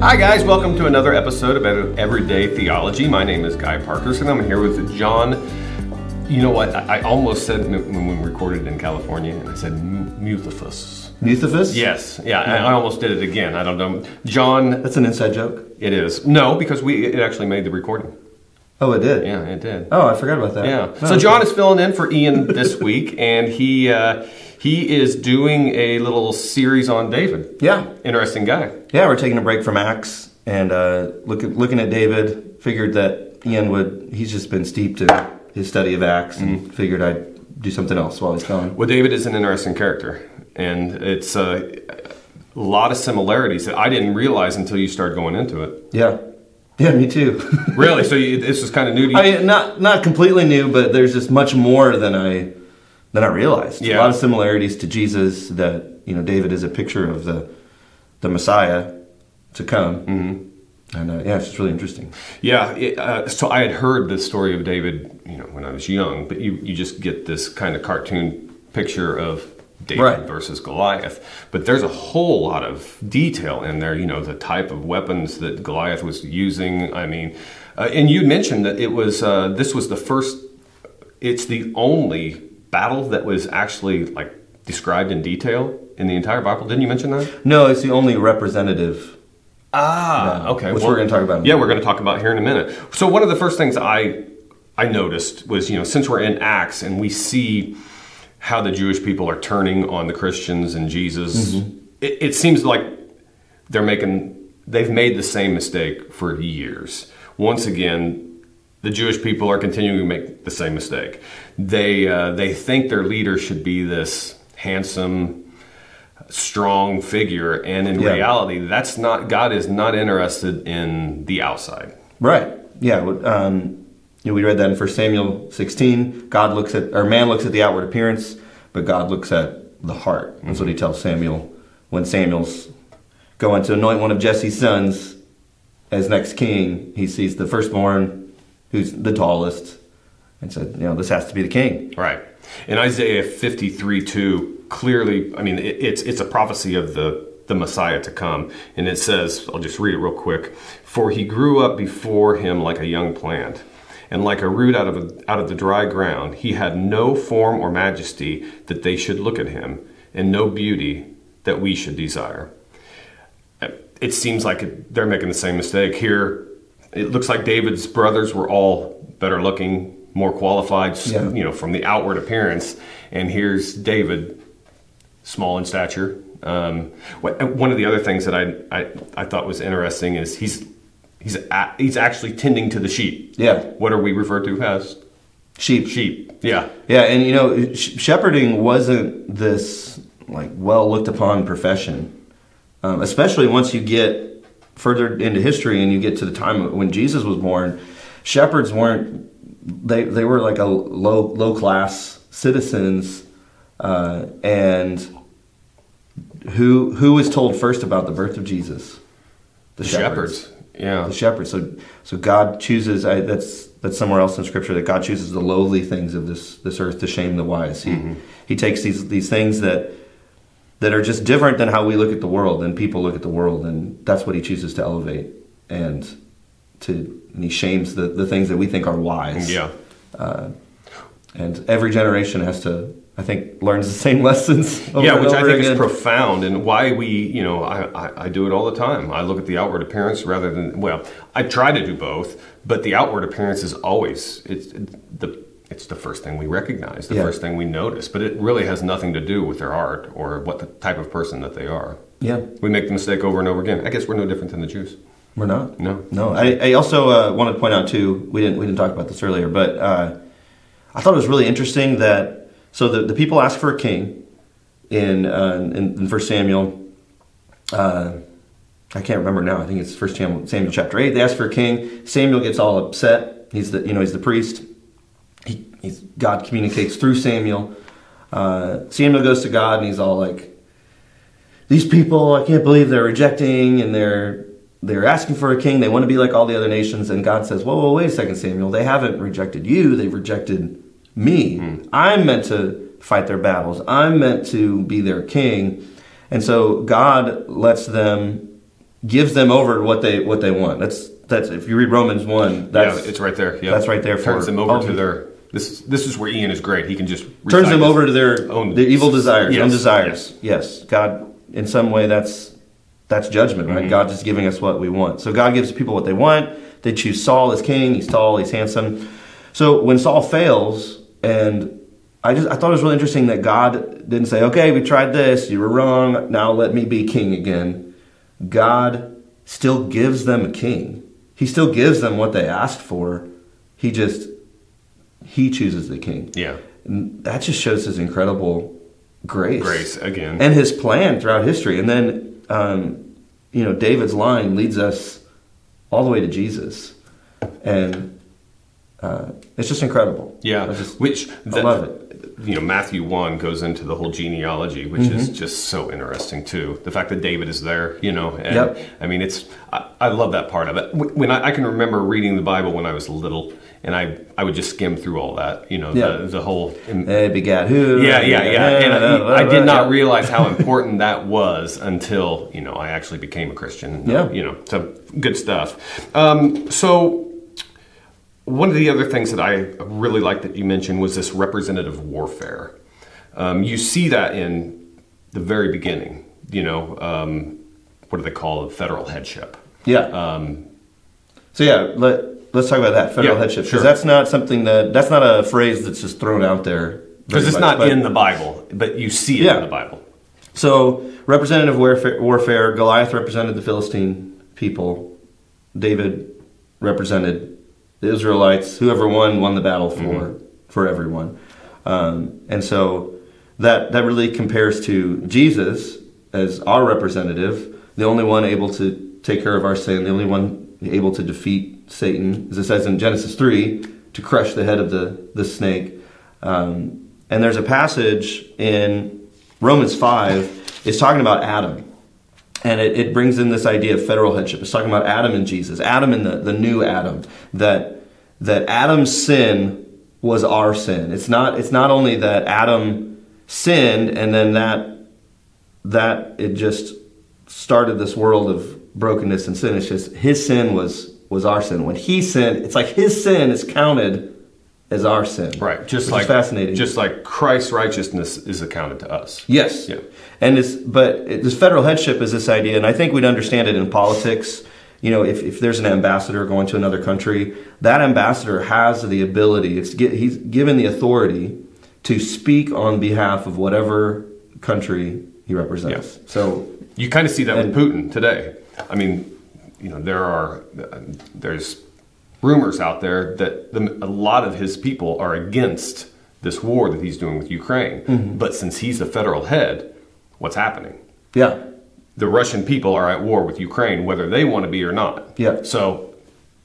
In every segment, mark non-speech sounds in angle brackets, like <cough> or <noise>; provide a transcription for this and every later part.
Hi, guys. Welcome to another episode of Everyday Theology. My name is Guy Parkerson. I'm here with John. You know what? I I almost said when we recorded in California, and I said Muthifus. Muthifus? Yes. Yeah, I, I almost did it again. I don't know. John, That's an inside joke. it is. No, because we it actually made the recording. Oh, it did? Yeah, it did. Oh, I forgot about that. Yeah. So John is filling in for Ian this <laughs> week, and he uh, he is doing a little series on David. Yeah. Interesting guy. Yeah, we're taking a break from Acts and uh, look at, looking at David. Figured that Ian would, he's just been steeped in his study of Acts Mm-hmm. and figured I'd do something else while he's gone. Well, David is an interesting character, and it's uh, a lot of similarities that I didn't realize until you started going into it. Yeah. Yeah, me too. <laughs> Really? so you, this is kind of new to you? I mean, not not completely new, but there's just much more than I than I realized. Yeah. A lot of similarities to Jesus. That you know, David is a picture of the the Messiah to come. Mm-hmm. And uh, yeah, it's just really interesting. Yeah. It, uh, so I had heard the story of David, you know, when I was young, but you, you just get this kind of cartoon picture of David Right. versus Goliath. But there's a whole lot of detail in there, you know, the type of weapons that Goliath was using. I mean, uh, and you mentioned that it was, uh, this was the first, it's the only battle that was actually like described in detail in the entire Bible. Didn't you mention that? No, it's the only representative. Ah, Yeah, okay. which we're gonna talk about in Yeah, we're going to talk about here in a minute. So one of the first things I I noticed was you know since we're in Acts and we see how the Jewish people are turning on the Christians and Jesus, Mm-hmm. it, it seems like they're making they've made the same mistake for years. Once again. The Jewish people are continuing to make the same mistake. They uh, they think their leader should be this handsome, strong figure and in Yeah. reality that's not god is not interested in the outside Right. Yeah. Um, you know, we read that in 1 Samuel 16. God looks at, or man looks at the outward appearance, but God looks at the heart. That's what he tells Samuel when Samuel's going to anoint one of Jesse's sons as next king. He sees the firstborn, who's the tallest, and said, you know, this has to be the king. right in isaiah 53 2 clearly i mean it, it's it's a prophecy of the the messiah to come and it says i'll just read it real quick for he grew up before him like a young plant and like a root out of a, out of the dry ground he had no form or majesty that they should look at him and no beauty that we should desire it seems like they're making the same mistake here. It looks like David's brothers were all better looking, more qualified, Yeah. you know, from the outward appearance. And here's David, small in stature. Um, one of the other things that I, I, I thought was interesting is he's he's a, he's actually tending to the sheep. Yeah. What are we referred to as Sheep. sheep? Yeah. Yeah, and you know, sh- shepherding wasn't this like well looked upon profession, um, especially once you get further into history and you get to the time when Jesus was born. Shepherds weren't they they were like a low low class citizens, uh, and who who was told first about the birth of Jesus? The Shepherds. Yeah. the shepherds. So, so God chooses. I, that's that's somewhere else in Scripture that God chooses the lowly things of this this earth to shame the wise. He He takes these these things that that are just different than how we look at the world and people look at the world, and that's what He chooses to elevate and to and He shames the the things that we think are wise. Yeah. Uh, and every generation has to, I think, learns the same <laughs> lessons. Over yeah, which I think again. is profound, and why we, you know, I, I, I do it all the time. I look at the outward appearance rather than well, I try to do both, but the outward appearance is always it's the it's the first thing we recognize, the Yeah. first thing we notice, but it really has nothing to do with their art or what the type of person that they are. Yeah, We make the mistake over and over again. I guess we're no different than the Jews. we're not. No. No, I, I also uh, wanted to point out too. We didn't we didn't talk about this earlier, but uh, I thought it was really interesting that so the, the people ask for a king in uh, in, in First Samuel. Uh, I can't remember now. I think it's First Samuel, Samuel chapter eight. They ask for a king. Samuel gets all upset. He's the you know he's the priest. He, he's, God communicates through Samuel. Uh, Samuel goes to God and he's all like, "These people, I can't believe they're rejecting and they're they're asking for a king. They want to be like all the other nations." And God says, "Whoa, whoa, wait a second, Samuel. They haven't rejected you. They've rejected me. I'm meant to fight their battles. I'm meant to be their king." And so God lets them gives them over what they what they want. That's that's if you read Romans one, that's yeah, it's right there. Yeah. that's right there for- turns them over oh, to their. This this is where Ian is great. He can just turns them over to their own- their evil desires, Yes, own desires. Yes. God, in some way, that's that's judgment, right? Mm-hmm. God just giving us what we want. So God gives people what they want. They choose Saul as king. He's tall. He's handsome. So when Saul fails, and I just I thought it was really interesting that God didn't say, "Okay, we tried this. You were wrong. Now let me be king again." God still gives them a king. He still gives them what they asked for. He just he chooses the king. Yeah, And that just shows his incredible grace, grace again. and his plan throughout history. And then, um, you know, David's line leads us all the way to Jesus, and uh, it's just incredible. Yeah, I just- which I love it. You know, Matthew one goes into the whole genealogy, which Mm-hmm. is just so interesting too. The fact that David is there, you know, and Yep. I mean, it's I, I love that part of it. When I, I can remember reading the Bible when I was little, and I I would just skim through all that, you know, Yeah. the, the whole. They begat who? yeah, yeah, yeah. And I, I did not realize how <laughs> important that was until you know I actually became a Christian. Yeah. you know, so good stuff. Um, so one of the other things that I really like that you mentioned was this representative warfare. Um, you see that in the very beginning. You know, um, what do they call it? Federal headship. Yeah. Um, So yeah, let let's talk about that federal Yeah, headship because sure. that's not something that that's not a phrase that's just thrown out there because it's much, not but- in the Bible, but you see it Yeah. in the Bible. So, representative warfare, warfare, Goliath represented the Philistine people. David represented the Israelites. Whoever won, won the battle for for everyone. Um, and so that that really compares to Jesus as our representative, the only one able to take care of our sin, the only one able to defeat Satan, as it says in Genesis three, to crush the head of the the snake. Um, and there's a passage in Romans 5 is talking about Adam. And it, it brings in this idea of federal headship. It's talking about Adam and Jesus, Adam and the, the new Adam. That that Adam's sin was our sin. It's not it's not only that Adam sinned and then that that it just started this world of brokenness and sin. It's just his sin was was our sin. When he sinned, it's like his sin is counted as our sin. Right, just like fascinating. Just like Christ's righteousness is accounted to us. Yes. Yeah. And it's but it, this federal headship is this idea, and I think we'd understand it in politics. You know, if, if there's an ambassador going to another country, that ambassador has the ability. It's he's given the authority to speak on behalf of whatever country he represents. So You kind of see that And- with Putin today. I mean, you know, there are there's rumors out there that the, a lot of his people are against this war that he's doing with Ukraine. Mm-hmm. But since he's the federal head, what's happening? yeah, The Russian people are at war with Ukraine, whether they want to be or not. Yeah. So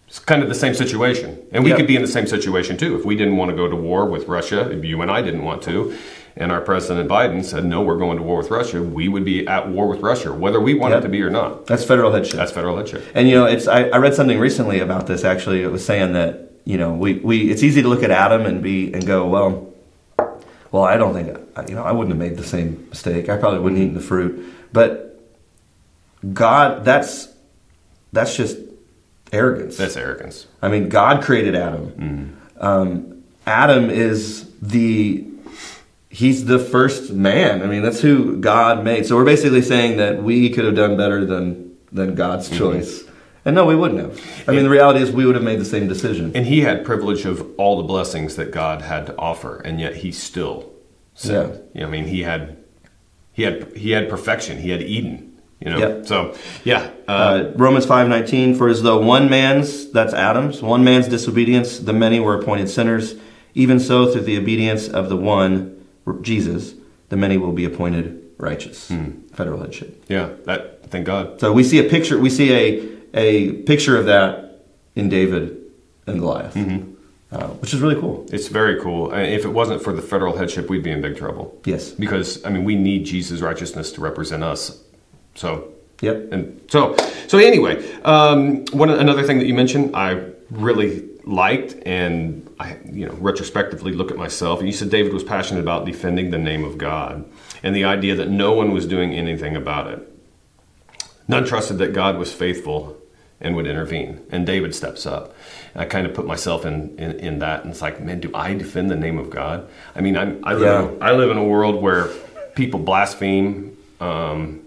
it's kind of the same situation, and we Yeah. could be in the same situation too if we didn't want to go to war with Russia. If you and I didn't want to, and our president Biden said no, we're going to war with Russia. We would be at war with Russia, whether we wanted Yeah. to be or not. that's federal headship. That's federal headship. And you know, it's I, I read something recently about this. Actually, it was saying that you know we, we it's easy to look at Adam and be and go, well, well, I don't think you know I wouldn't have made the same mistake. I probably wouldn't have eaten the fruit. But God, that's that's just arrogance. That's arrogance. I mean, God created Adam. Um, Adam is the he's the first man. I mean, that's who God made. So we're basically saying that we could have done better than than God's choice. And no, we wouldn't have. I mean, the reality is we would have made the same decision. And he had privilege of all the blessings that God had to offer, and yet he still sinned. You know, I mean, he had he had he had perfection. He had Eden. You know, Yeah. so yeah, uh, Uh, Romans five nineteen. For as though one man's that's Adam's one man's disobedience, the many were appointed sinners. Even so, through the obedience of the one Jesus, the many will be appointed righteous. Federal headship. yeah. That thank God. So we see a picture. We see a a picture of that in David and Goliath, uh, which is really cool. It's very cool. Uh, If it wasn't for the federal headship, we'd be in big trouble. Yes. Because I mean, we need Jesus' righteousness to represent us. So Yep. and so so anyway, um, one another thing that you mentioned, I really liked, and I you know retrospectively look at myself. You said David was passionate about defending the name of God, and the idea that no one was doing anything about it. None trusted that God was faithful and would intervene. And David steps up. I kind of put myself in, in, in that, and it's like, man, do I defend the name of God? I mean, I'm, I, live, Yeah. I live in a world where people blaspheme, um,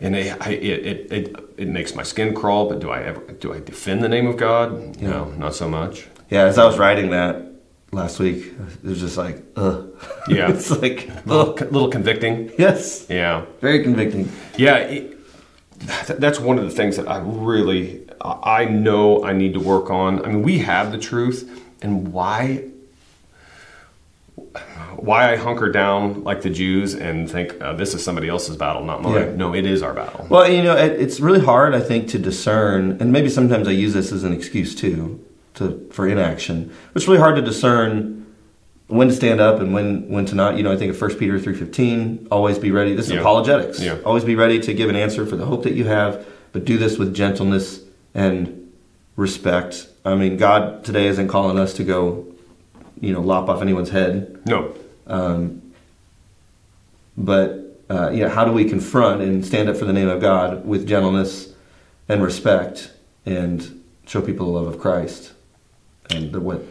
and it, I, it, it, it, it makes my skin crawl. But do I ever do I defend the name of God? No, not so much. Yeah, as I was writing that last week, it was just like, ugh. <laughs> Yeah. it's like, Little, ugh. little convicting. Yes. Yeah. Very convicting. Yeah, it, th- that's one of the things that I really I know I need to work on. I mean, we have the truth, and why why I hunker down like the Jews and think uh, this is somebody else's battle, not mine. Yeah. No, it is our battle. Well, you know, it, it's really hard, I think, to discern, and maybe sometimes I use this as an excuse too, to for inaction. It's really hard to discern when to stand up and when when to not. You know, I think of First Peter three fifteen, always be ready. This is Yeah. apologetics. Yeah. Always be ready to give an answer for the hope that you have, but do this with gentleness and respect. I mean, God today isn't calling us to go, you know, lop off anyone's head. No, Um, but uh, you know, how do we confront and stand up for the name of God with gentleness and respect, and show people the love of Christ, and the, what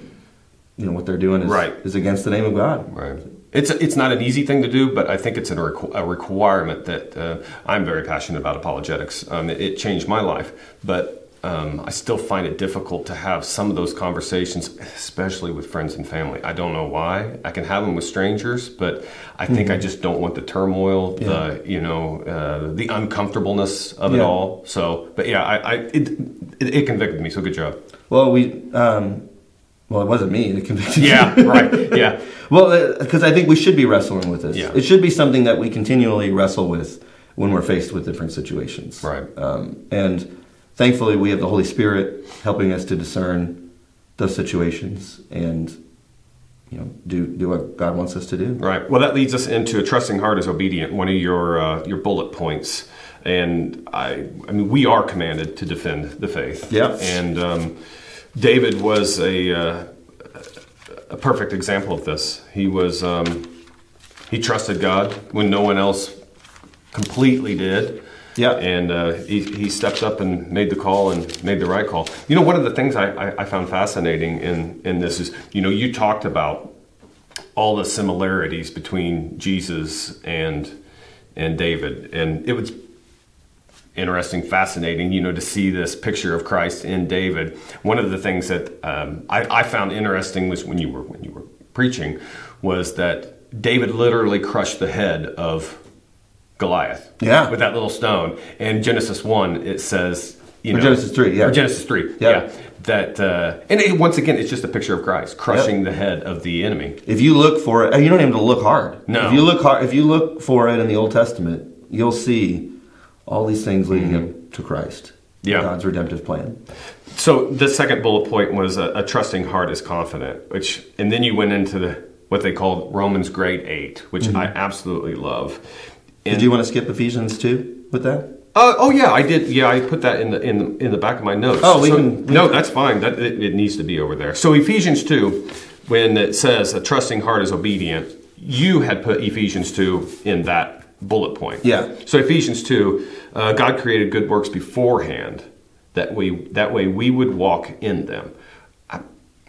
you know what they're doing is Right. is against the name of God. right. It's it's not an easy thing to do, but I think it's a, requ- a requirement that uh, I'm very passionate about apologetics. Um, it, it changed my life, but um, I still find it difficult to have some of those conversations, especially with friends and family. I don't know why. I can have them with strangers, but I think I just don't want the turmoil, the you know, uh, the uncomfortableness of it all. So, but yeah, I, I it, it it convicted me. So good job. Well, we um, well, it wasn't me that convicted. Yeah, right. Yeah, <laughs> Well, because I think we should be wrestling with this. Yeah. It should be something that we continually wrestle with when we're faced with different situations. Right. Um, and thankfully, we have the Holy Spirit helping us to discern those situations and you know do do what God wants us to do. Right. Well, that leads us into a trusting heart is obedient. One of your uh, your bullet points, and I I mean we are commanded to defend the faith. Yeah. And um, David was a uh, a perfect example of this. He was um, he trusted God when no one else completely did. Yeah. And uh, he, he stepped up and made the call and made the right call. You know, one of the things I, I, I found fascinating in, in this is, you know, you talked about all the similarities between Jesus and and David, and it was interesting, fascinating, you know, to see this picture of Christ in David. One of the things that um, I, I found interesting was when you were when you were preaching was that David literally crushed the head of Goliath. Yeah. with that little stone. And Genesis one, it says, you Or know, Genesis 3, yeah. or Genesis three, Yeah. yeah. That uh, and it, once again, it's just a picture of Christ crushing the head of the enemy. If you look for it, you don't even have to look hard. No. If you look hard, if you look for it in the Old Testament, you'll see all these things leading up to Christ. Mm-hmm. Yeah. God's redemptive plan. So the second bullet point was a, a trusting heart is confident, which and then you went into the what they called Romans grade eight, which I absolutely love. And. Did you want to skip Ephesians 2 with that? Uh, oh yeah, I did. Yeah, I put that in the in the, in the back of my notes. Oh, we So- can- we no, can- that's fine. That it, it needs to be over there. So Ephesians two, when it says a trusting heart is obedient, you had put Ephesians two in that bullet point. Yeah. So Ephesians two, uh, God created good works beforehand, that we that way we would walk in them.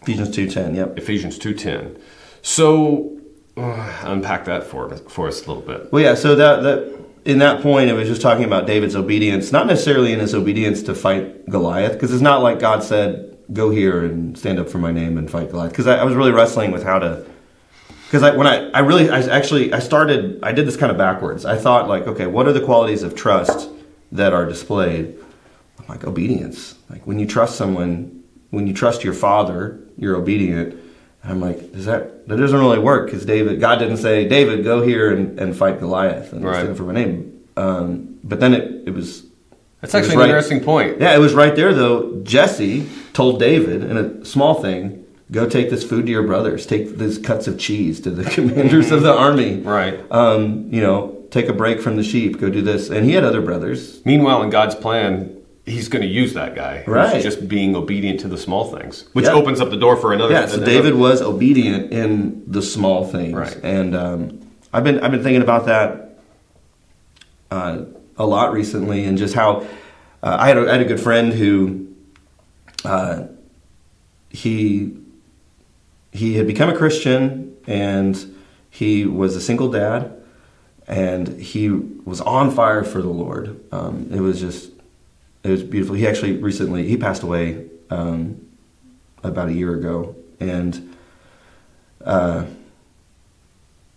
Ephesians 2.10, yep. Ephesians two ten. So <sighs> unpack that for for us a little bit. Well, yeah. So that that in that point, it was just talking about David's obedience, not necessarily in his obedience to fight Goliath, because it's not like God said, "Go here and stand up for my name and fight Goliath." Because I, I was really wrestling with how to. Because I, when I, I really, I actually, I started, I did this kind of backwards. I thought like, okay, what are the qualities of trust that are displayed? I'm like obedience. Like when you trust someone, when you trust your father, you're obedient. I'm like, does that that doesn't really work because David, God didn't say, David, go here and, and fight Goliath and Right. stand for my name. Um, but then it, it was, That's It was actually an right. interesting point. yeah, it was right there though. Jesse told David in a small thing, go take this food to your brothers, take these cuts of cheese to the <laughs> commanders of the army. Right. Um, you know, take a break from the sheep, go do this. And he had other brothers. Meanwhile, in God's plan, He's going to use that guy. Right. Just being obedient to the small things, which Yeah. opens up the door for another. Yeah, so another- David was obedient in the small things, Right. and um, I've been I've been thinking about that uh, a lot recently, and just how uh, I had a, I had a good friend who uh, he he had become a Christian and he was a single dad and he was on fire for the Lord. Um, it was just it was beautiful. He actually recently he passed away um, about a year ago, and uh,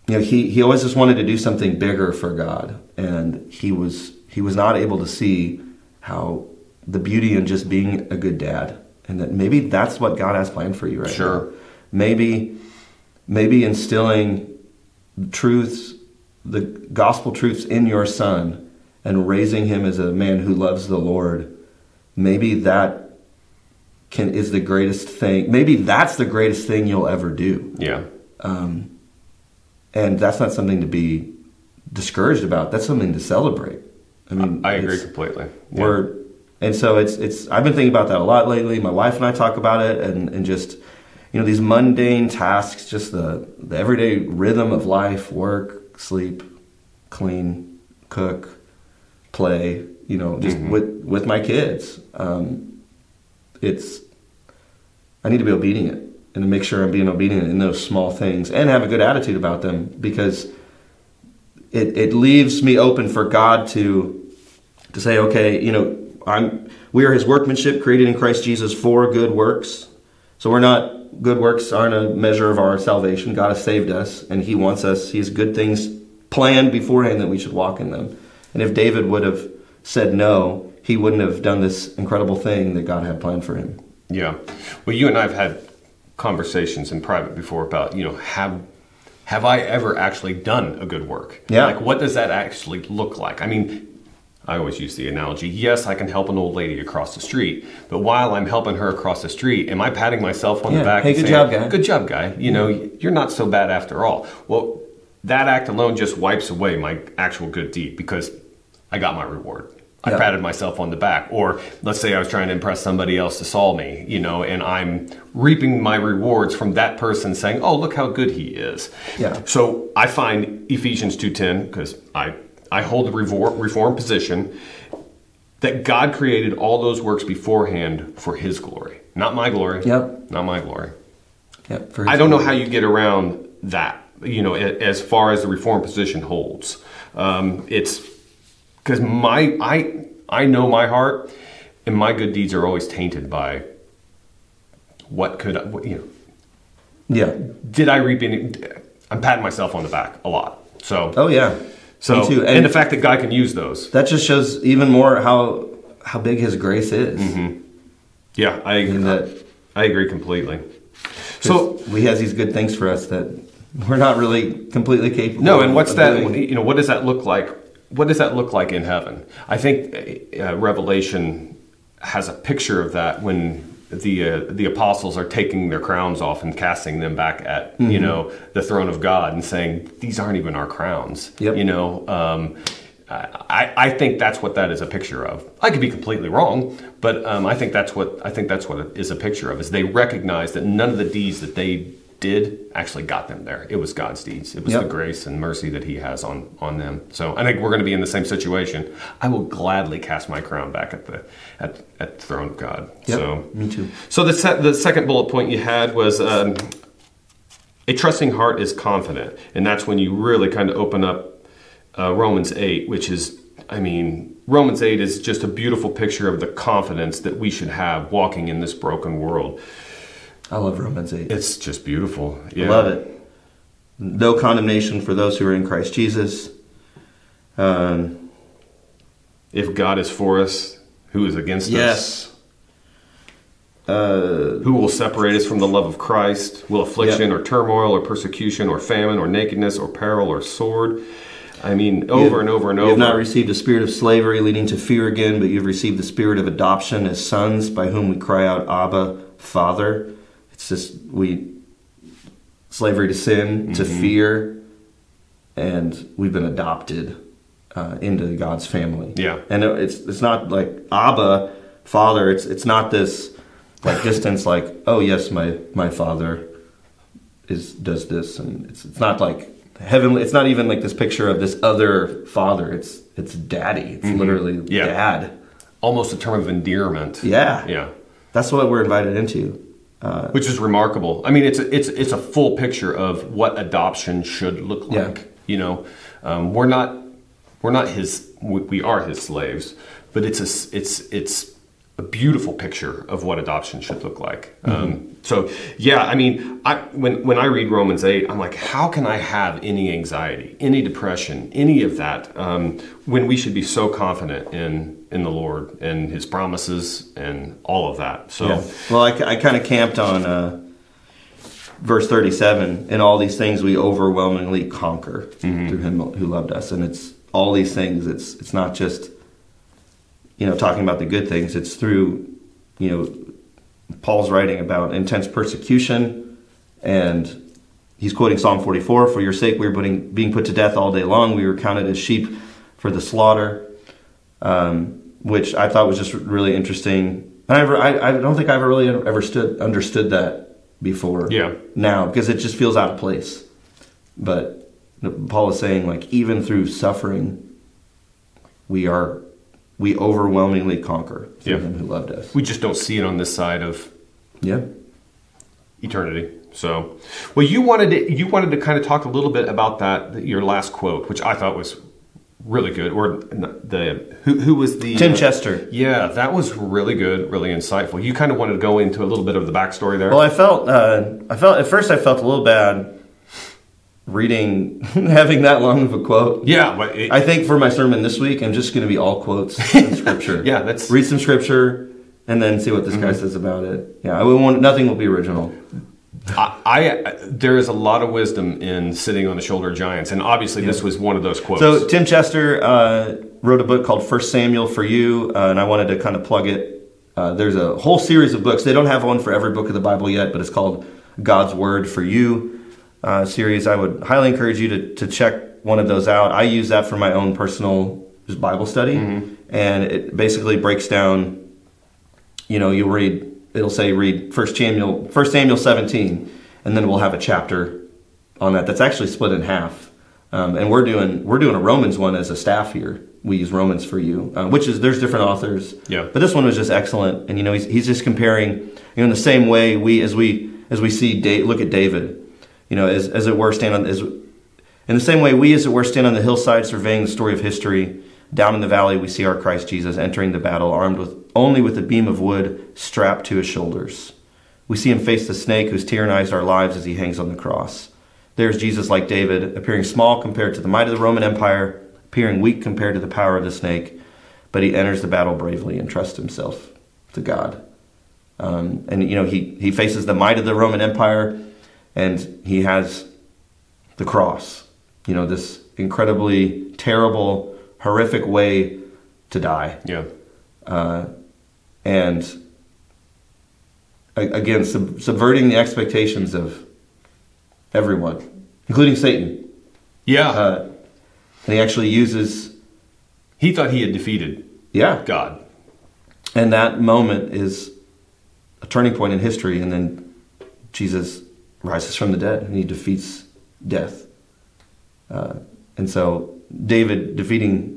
you know he he always just wanted to do something bigger for God, and he was he was not able to see how the beauty in just being a good dad, and that maybe that's what God has planned for you right Sure. now. Maybe maybe instilling truths, the gospel truths in your son, and raising him as a man who loves the Lord. Maybe that can is the greatest thing. Maybe that's the greatest thing you'll ever do. Yeah. Um, and that's not something to be discouraged about. That's something to celebrate. I mean, I agree completely. Yeah. We're and so it's it's. I've been thinking about that a lot lately. My wife and I talk about it, and and just you know these mundane tasks, just the the everyday rhythm of life: work, sleep, clean, cook, play. You know, just Mhm. with with my kids. Um, it's I need to be obedient and to make sure I'm being obedient in those small things and have a good attitude about them because it, it leaves me open for God to to say, okay, you know, I'm we are His workmanship, created in Christ Jesus for good works. So we're not good works aren't a measure of our salvation. God has saved us, and He wants us. He has good things planned beforehand that we should walk in them. And if David would have said no, he wouldn't have done this incredible thing that God had planned for him. Yeah. Well, you and I have had conversations in private before about, you know, have have I ever actually done a good work? Yeah. Like, what does that actually look like? I mean, I always use the analogy. Yes, I can help an old lady across the street, but while I'm helping her across the street, am I patting myself on Yeah. the back? Hey, good saying, job, guy. Good job, guy. You know, you're not so bad after all. Well, that act alone just wipes away my actual good deed because I got my reward. I Yeah. patted myself on the back. Or let's say I was trying to impress somebody else to saw me, you know, and I'm reaping my rewards from that person saying, "Oh, look how good he is." Yeah. So I find Ephesians 2:10 because I I hold the reform, reform position that God created all those works beforehand for his glory, not my glory. Yep. Not my glory. Yep, I don't know how you get around that, you know, as far as the reform position holds. Um, it's because my I I know my heart, and my good deeds are always tainted by what could I, what, you know. Yeah. Did I reap any? I'm patting myself on the back a lot. So Oh yeah. so Me too. and, the fact that God can use those. that just shows even more how how big His grace is. Mm-hmm. Yeah, I mean, that- I agree completely. So He has these good things for us that we're not really completely capable. No, and what's that? doing. You know, what does that look like? What does that look like in heaven? I think uh, Revelation has a picture of that when the uh, the apostles are taking their crowns off and casting them back at Mm-hmm. you know the throne of God and saying these aren't even our crowns. Yep. You know. Um, I, I think that's what that is a picture of. I could be completely wrong, but um, I think that's what I think that's what it is a picture of. Is they recognize that none of the deeds that they did actually got them there. It was God's deeds. It was Yep. the grace and mercy that He has on on them. So I think we're going to be in the same situation. I will gladly cast my crown back at the at, at the throne of God. Yep, So me too. so the se- the second bullet point you had was. Um, a trusting heart is confident, and that's when you really kind of open up uh, Romans 8, which is, I mean, Romans 8 is just a beautiful picture of the confidence that we should have walking in this broken world. I love Romans eight. It's just beautiful. I love it. No condemnation for those who are in Christ Jesus. Um, If God is for us, who is against us? yes. Uh, Who will separate us from the love of Christ? Will affliction or turmoil or persecution or famine or nakedness or peril or sword? I mean, over and over and over. You have not received a spirit of slavery leading to fear again, but you've received the spirit of adoption as sons, by whom we cry out, Abba, Father. It's just we slavery to sin, to fear, and we've been adopted uh, into God's family. Yeah. and it's it's not like Abba, Father. It's it's not this like distance. Like oh yes, my my Father is does this, and it's it's not like heavenly. It's not even like this picture of this other father. It's it's daddy. It's literally Mm-hmm. Yeah. dad. Almost a term of endearment. Yeah. Yeah. That's what we're invited into. Uh, Which is remarkable. I mean, it's a, it's it's a full picture of what adoption should look Yeah. like. You know, um, we're not we're not his we, are his slaves, but it's a it's it's a beautiful picture of what adoption should look like. Um, so yeah, I mean, I when when I read Romans eight, I'm like, how can I have any anxiety, any depression, any of that um, when we should be so confident in in the Lord and His promises and all of that. So. Yeah. Well, I, kind of camped on uh, verse 37 in all these things we overwhelmingly conquer through him who loved us. And it's all these things. It's, it's not just, you know, talking about the good things. It's through, you know, Paul's writing about intense persecution and he's quoting Psalm 44 For your sake, we were putting, being put to death all day long. We were counted as sheep for the slaughter, um, which I thought was just really interesting. I, never, I, I don't think I've ever really ever stood, understood that before. Yeah. Now, because it just feels out of place. But Paul is saying, like, even through suffering, we are, we overwhelmingly conquer through Yeah. him who loved us. we just don't see it on this side of Yeah. eternity. So, well, you wanted to you wanted to kind of talk a little bit about that your last quote, which I thought was really good. Or the who who was the Tim uh, Chester. Yeah, that was really good, really insightful. You kind of wanted to go into a little bit of the backstory there. Well, I felt, uh, I felt at first I felt a little bad reading, <laughs> having that long of a quote. yeah, but it, I think for my sermon this week, I'm just going to be all quotes <laughs> in scripture. Yeah, that's- read some scripture and then see what this guy says about it. Yeah, I won't. Nothing will be original. I, I there is a lot of wisdom in sitting on the shoulder of giants, and obviously this was one of those quotes. So Tim Chester uh, wrote a book called First Samuel for You, uh, and I wanted to kind of plug it. Uh, there's a whole series of books. They don't have one for every book of the Bible yet, but it's called God's Word for You uh, series. I would highly encourage you to, to check one of those out. I use that for my own personal Bible study, and it basically breaks down. You know, you read. It'll say read First Samuel, First Samuel 17, and then we'll have a chapter on that. That's actually split in half. Um, and we're doing we're doing a Romans one as a staff here. We use Romans for you, uh, which is there's different authors. Yeah. But this one was just excellent, and you know he's, he's just comparing. You know, in the same way we as we as we see da- look at David, you know, as as it were stand on as in the same way we as it were stand on the hillside surveying the story of history. Down in the valley, we see our Christ Jesus entering the battle, armed with only with a beam of wood strapped to his shoulders. We see him face the snake who's tyrannized our lives as he hangs on the cross. There's Jesus like David, appearing small compared to the might of the Roman Empire, appearing weak compared to the power of the snake, but he enters the battle bravely and trusts himself to God. Um, and you know he he faces the might of the Roman Empire, and he has the cross. You know this incredibly terrible, horrific way to die. Yeah, and again sub- subverting the expectations of everyone including satan. Yeah. uh, and he actually uses he thought he had defeated yeah. God. and that moment is a turning point in history and then jesus rises from the dead and he defeats death. Uh, and so david defeating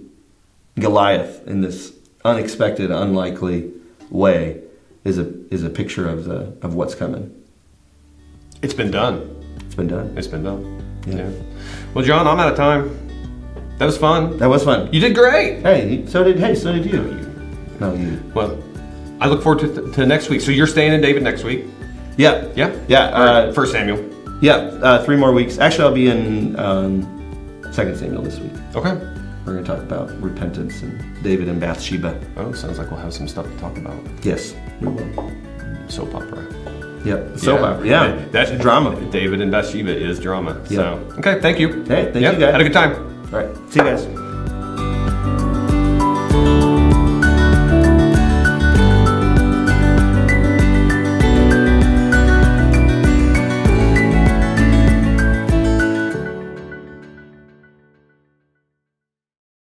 goliath in this unexpected unlikely way is a is a picture of the of what's coming It's been done. it's been done It's been done. Yeah. Yeah. Well, John, I'm out of time. That was fun. that was fun You did great. hey so did hey so did you no you Well, I look forward to, to next week. So you're staying in David next week? yeah Yeah. yeah uh, First Samuel. yeah uh, three more weeks actually i'll be in um, second samuel this week Okay. We're going to talk about repentance and David and Bathsheba. Oh, sounds like we'll have some stuff to talk about. Yes, we will. Soap opera. Yep. Soap opera. Yeah. That- That's drama. David and Bathsheba is drama. Yeah. So, okay, thank you. Hey, thank Yep, you guys. Had a good time. All right. See you guys.